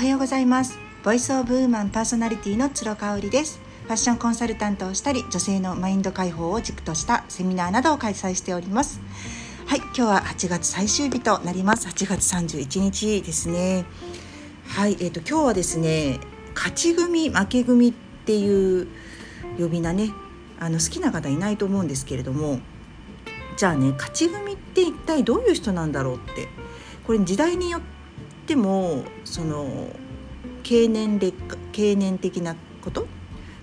はようございます。ボイスオブウーマンパーソナリティの鶴香織です。ファッションコンサルタントをしたり女性のマインド解放を軸としたセミナーなどを開催しております。はい今日は8月最終日となります。8月31日ですね。はいえーと、今日はですね勝ち組負け組っていう呼び名ね。あの好きな方いないと思うんですけれどもじゃあね勝ち組って一体どういう人なんだろうって。これ時代によってもその経年劣化経年的なこと？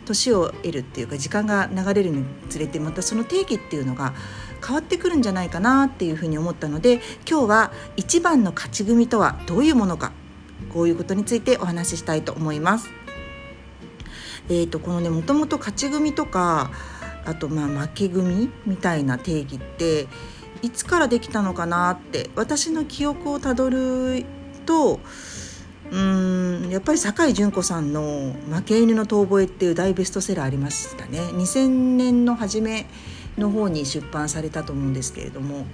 年を得るっていうか時間が流れるにつれてまたその定義っていうのが変わってくるんじゃないかなっていうふうに思ったので今日は一番の勝ち組とはどういうものか？こういうことについてお話ししたいと思います。えーと、このねもともと勝ち組とかあとまあ負け組みたいな定義っていつからできたのかなって私の記憶をたどるとうんやっぱり酒井純子さんの「負け犬の遠吠え」っていう大ベストセラーありましたね。2000年の初めの方に出版されたと思うんですけれども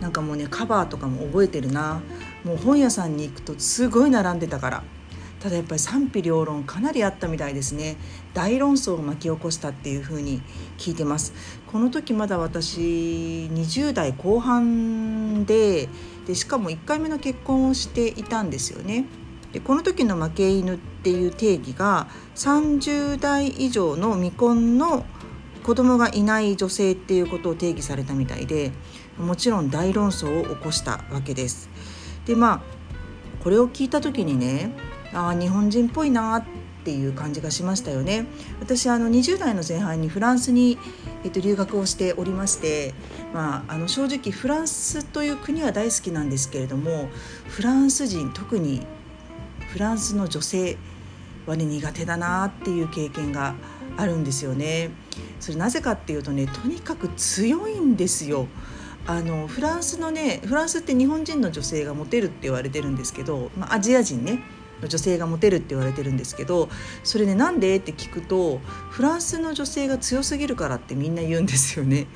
なんかもうねカバーとかも覚えてるな。もう本屋さんに行くとすごい並んでたから。ただやっぱり賛否両論かなりあったみたいですね。大論争を巻き起こしたっていう風に聞いてます。この時まだ私20代後半ででしかも1回目の結婚をしていたんですよね。でこの時の負け犬っていう定義が30代以上の未婚の子供がいない女性っていうことを定義されたみたいでもちろん大論争を起こしたわけです。でまあこれを聞いた時にねあ日本人っぽいなっていう感じがしましたよね私あの20代の前半にフランスに、えっと、留学をしておりまして、まあ、あの正直フランスという国は大好きなんですけれどもフランス人特にフランスの女性はね苦手だなっていう経験があるんですよね。それなぜかっていうとねとにかく強いんですよ。あのフランスのねフランスって日本人の女性がモテるって言われてるんですけど、まあ、アジア人ねの女性がモテるって言われてるんですけどそれねなんでって聞くとフランスの女性が強すぎるからってみんな言うんですよね。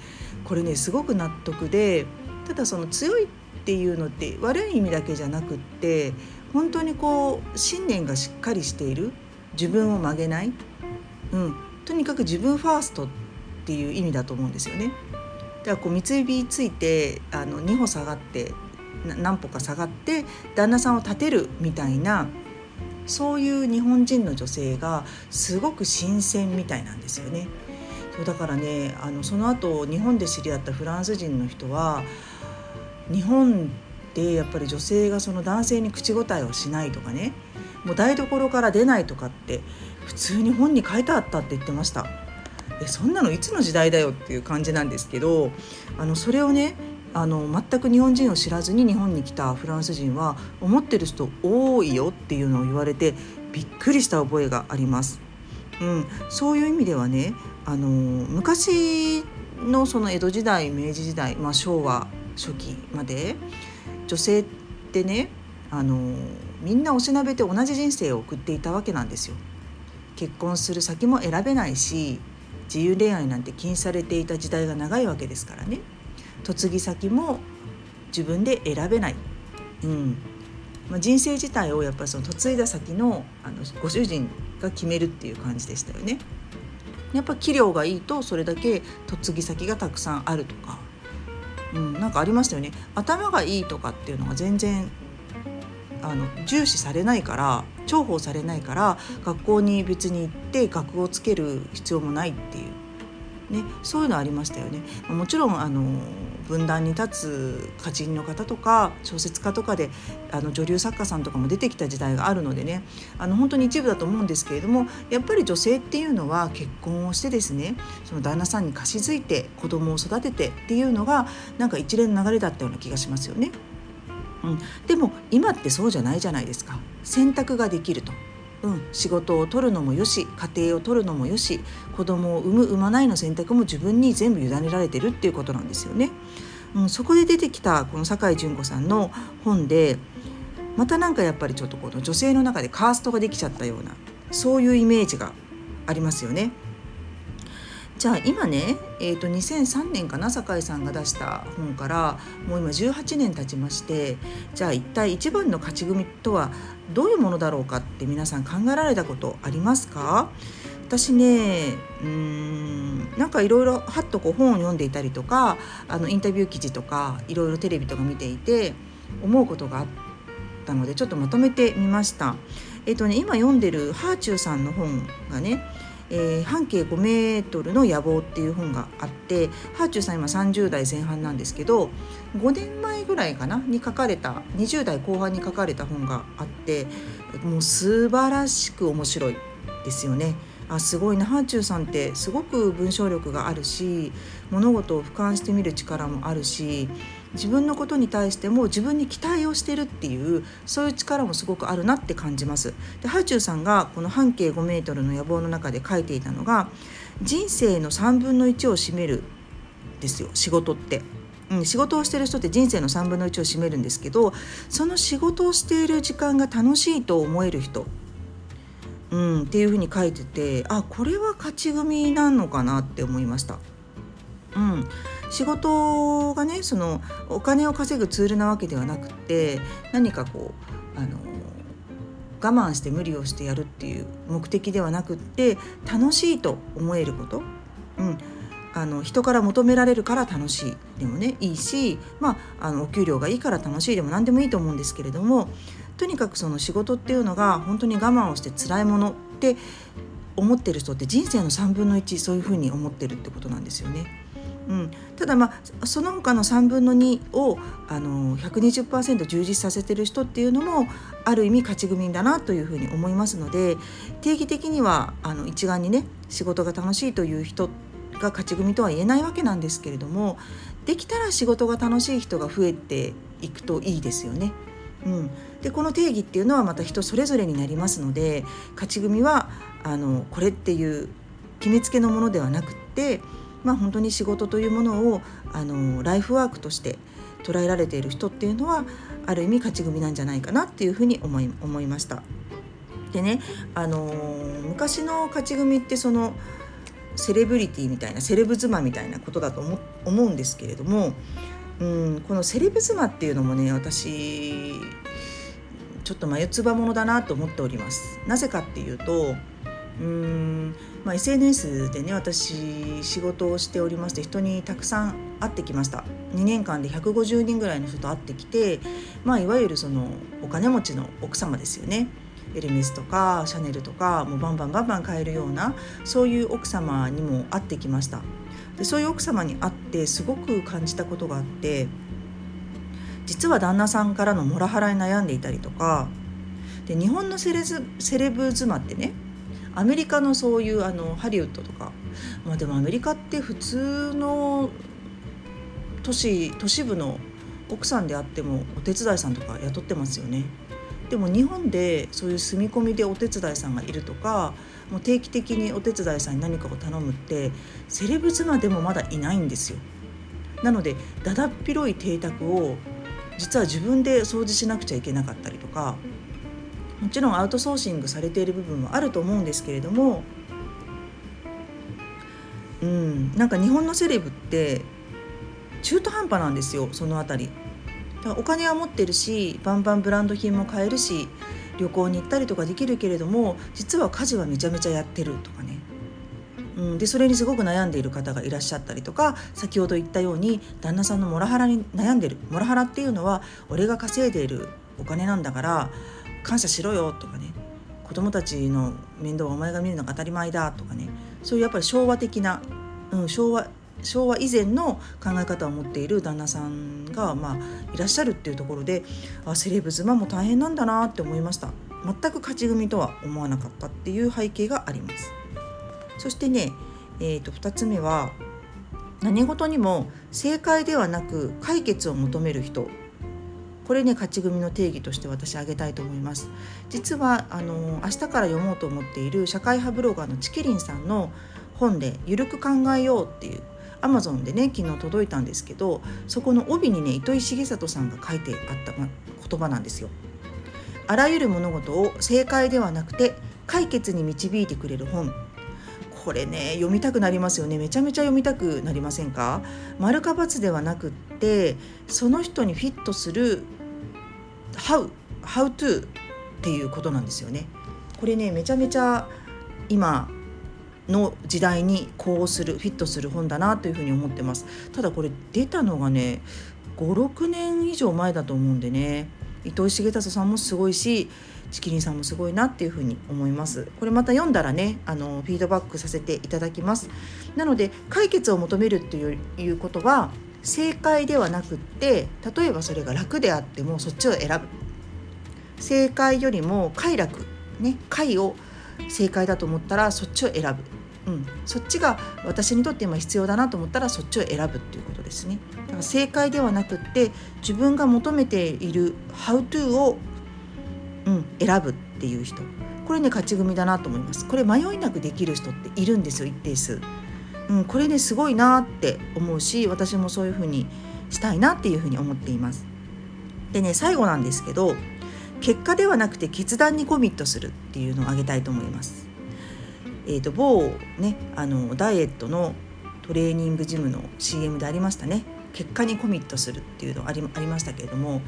これねすごく納得でただその強いっていうのって悪い意味だけじゃなくって本当にこう信念がしっかりしている自分を曲げない、うん、とにかく自分ファーストっていう意味だと思うんですよね。だからこう三つ指ついてあの2歩下がって何歩か下がって旦那さんを立てるみたいなそういう日本人の女性がすごく新鮮みたいなんですよね。そうだからねあのその後日本で知り合ったフランス人の人は日本でやっぱり女性がその男性に口答えをしないとかねもう台所から出ないとかって普通に本に書いてあったって言ってましたえそんなのいつの時代だよっていう感じなんですけどあのそれをねあの全く日本人を知らずに日本に来たフランス人は思ってる人多いよっていうのを言われてびっくりした覚えがあります。うん、そういう意味ではねあの昔のその江戸時代明治時代、まあ、昭和初期まで女性ってねあのみんなおしなべて同じ人生を送っていたわけなんですよ。結婚する先も選べないし自由恋愛なんて禁止されていた時代が長いわけですからね。嫁ぎ先も自分で選べない、うん。まあ、人生自体をやっぱりその嫁いだ先のあのご主人が決めるっていう感じでしたよね。やっぱ器量がいいとそれだけ嫁ぎ先がたくさんあるとか。うん、なんかありましたよね。頭がいいとかっていうのが全然あの重視されないから重宝されないから学校に別に行って学をつける必要もないっていうね、そういうのありましたよね。もちろんあの分断に立つ歌人の方とか小説家とかであの女流作家さんとかも出てきた時代があるのでねあの本当に一部だと思うんですけれどもやっぱり女性っていうのは結婚をしてですねその旦那さんに貸し付いて子供を育ててっていうのがなんか一連の流れだったような気がしますよね。うん、でも今ってそうじゃないじゃないですか選択ができると。うん、仕事を取るのもよし家庭を取るのもよし子供を産む産まないの選択も自分に全部委ねられてるっていうことなんですよね。うん、そこで出てきたこの酒井純子さんの本でまたなんかやっぱりちょっとこの女性の中でカーストができちゃったようなそういうイメージがありますよね。じゃあ今ね、えー、と2003年かな酒井さんが出した本からもう今18年経ちましてじゃあ一体一番の勝ち組とはどういうものだろうかって皆さん考えられたことありますか？私ねうーんなんかいろいろはっとこう本を読んでいたりとかあのインタビュー記事とかいろいろテレビとか見ていて思うことがあったのでちょっとまとめてみました。えっ、とね今読んでるハーチューさんの本がねえー、半径5メートルの野望っていう本があってハーチューさん今30代前半なんですけど5年前ぐらいかなに書かれた20代後半に書かれた本があってもう素晴らしく面白いですよね。あすごいなハーチューさんってすごく文章力があるし物事を俯瞰してみる力もあるし自分のことに対しても自分に期待をしてるっていうそういう力もすごくあるなって感じます。でハーチューさんがこの半径5メートルの野望の中で書いていたのが人生の3分の1を占めるですよ仕事って。うん、仕事をしてる人って人生の3分の1を占めるんですけどその仕事をしている時間が楽しいと思える人うん、っていうふうに書いててあこれは勝ち組なのかなって思いました。うん、仕事がねそのお金を稼ぐツールなわけではなくて何かこうあの我慢して無理をしてやるっていう目的ではなくって楽しいと思えること、うん、あの人から求められるから楽しいでもねいいし、まあ、あのお給料がいいから楽しいでも何でもいいと思うんですけれどもとにかくその仕事っていうのが本当に我慢をして辛いものって思ってる人って人生の3分の1そういうふうに思ってるってことなんですよね。うん、ただまあその他の3分の2をあの120%充実させてる人っていうのもある意味勝ち組だなというふうに思いますので定義的にはあの一概にね仕事が楽しいという人が勝ち組とは言えないわけなんですけれどもできたら仕事が楽しい人が増えていくといいですよね。うん、でこの定義っていうのはまた人それぞれになりますので勝ち組はあのこれっていう決めつけのものではなくってまあ、本当に仕事というものをあのライフワークとして捉えられている人っていうのはある意味勝ち組なんじゃないかなっていうふうに思い思いました。でね、あの、昔の勝ち組ってそのセレブリティみたいなセレブ妻みたいなことだと思思うんですけれども、うん、このセレブ妻っていうのもね私ちょっと眉唾ものだなと思っております。なぜかっていうとうん。まあ、SNS でね私仕事をしておりまして人にたくさん会ってきました。2年間で150人ぐらいの人と会ってきて、まあ、いわゆるそのお金持ちの奥様ですよね。エルメスとかシャネルとかもうバンバンバンバン買えるようなそういう奥様にも会ってきました。でそういう奥様に会ってすごく感じたことがあって実は旦那さんからのモラハラに悩んでいたりとかで日本のセレズセレブ妻ってねアメリカのそういうあのハリウッドとかまあでもアメリカって普通の都市都市部の奥さんであってもお手伝いさんとか雇ってますよね。でも日本でそういう住み込みでお手伝いさんがいるとかもう定期的にお手伝いさんに何かを頼むってセレブ妻でもまだいないんですよ。なのでだだっ広い邸宅を実は自分で掃除しなくちゃいけなかったりとかもちろんアウトソーシングされている部分もあると思うんですけれどもうんなんか日本のセレブって中途半端なんですよその辺り。お金は持ってるしバンバンブランド品も買えるし旅行に行ったりとかできるけれども実は家事はめちゃめちゃやってるとかね。うん、でそれにすごく悩んでいる方がいらっしゃったりとか先ほど言ったように旦那さんのモラハラに悩んでるモラハラっていうのは俺が稼いでいるお金なんだから感謝しろよとかね子供たちの面倒はお前が見るのが当たり前だとかねそういうやっぱり昭和的な、うん、昭和昭和以前の考え方を持っている旦那さんが、まあ、いらっしゃるっていうところであセレブ妻も大変なんだなって思いました。全く勝ち組とは思わなかったっていう背景があります。そしてね、えー、と2つ目は何事にも正解ではなく解決を求める人。これね勝ち組の定義として私挙げたいと思います。実はあの明日から読もうと思っている社会派ブロガーのチキリンさんの本で「ゆるく考えよう」っていうアマゾンでね昨日届いたんですけどそこの帯にね糸井重里さんが書いてあった言葉なんですよ。あらゆる物事を正解ではなくて解決に導いてくれる本。これね読みたくなりますよね。めちゃめちゃ読みたくなりませんか？丸か×ではなくってその人にフィットする How How to っていうことなんですよね。これねめちゃめちゃ今の時代にこうするフィットする本だなというふうに思ってます。ただこれ出たのがね56年以上前だと思うんでね糸井重里さんもすごいしチキリンさんもすごいなっていうふうに思います。これまた読んだらねあのフィードバックさせていただきます。なので解決を求めるっていうことは正解ではなくって例えばそれが楽であってもそっちを選ぶ。正解よりも快楽ね快を正解だと思ったらそっちを選ぶ。うん、そっちが私にとって今必要だなと思ったらそっちを選ぶっていうことですね。だから正解ではなくって自分が求めている「How to を」うん、選ぶっていう人。これね勝ち組だなと思います。これ迷いなくできる人っているんですよ一定数、うん、これねすごいなって思うし私もそういうふうにしたいなっていうふうに思っています。でね最後なんですけど結果ではなくて決断にコミットするっていうのを挙げたいと思います。えーと、某ねあのダイエットのトレーニングジムの CM でありましたね。結果にコミットするっていうのありありましたけれども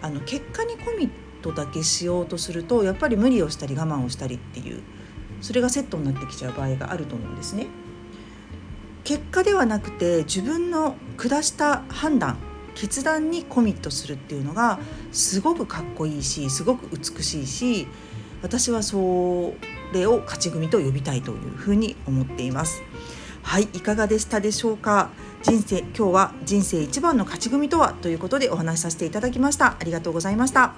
あの結果にコミットだけしようとするとやっぱり無理をしたり我慢をしたりっていうそれがセットになってきちゃう場合があると思うんですね。結果ではなくて自分の下した判断決断にコミットするっていうのがすごくかっこいいしすごく美しいし私はそれを勝ち組と呼びたいというふうに思っています。はいいかがでしたでしょうか？人生今日は人生一番の勝ち組とは？ということでお話しさせていただきました。ありがとうございました。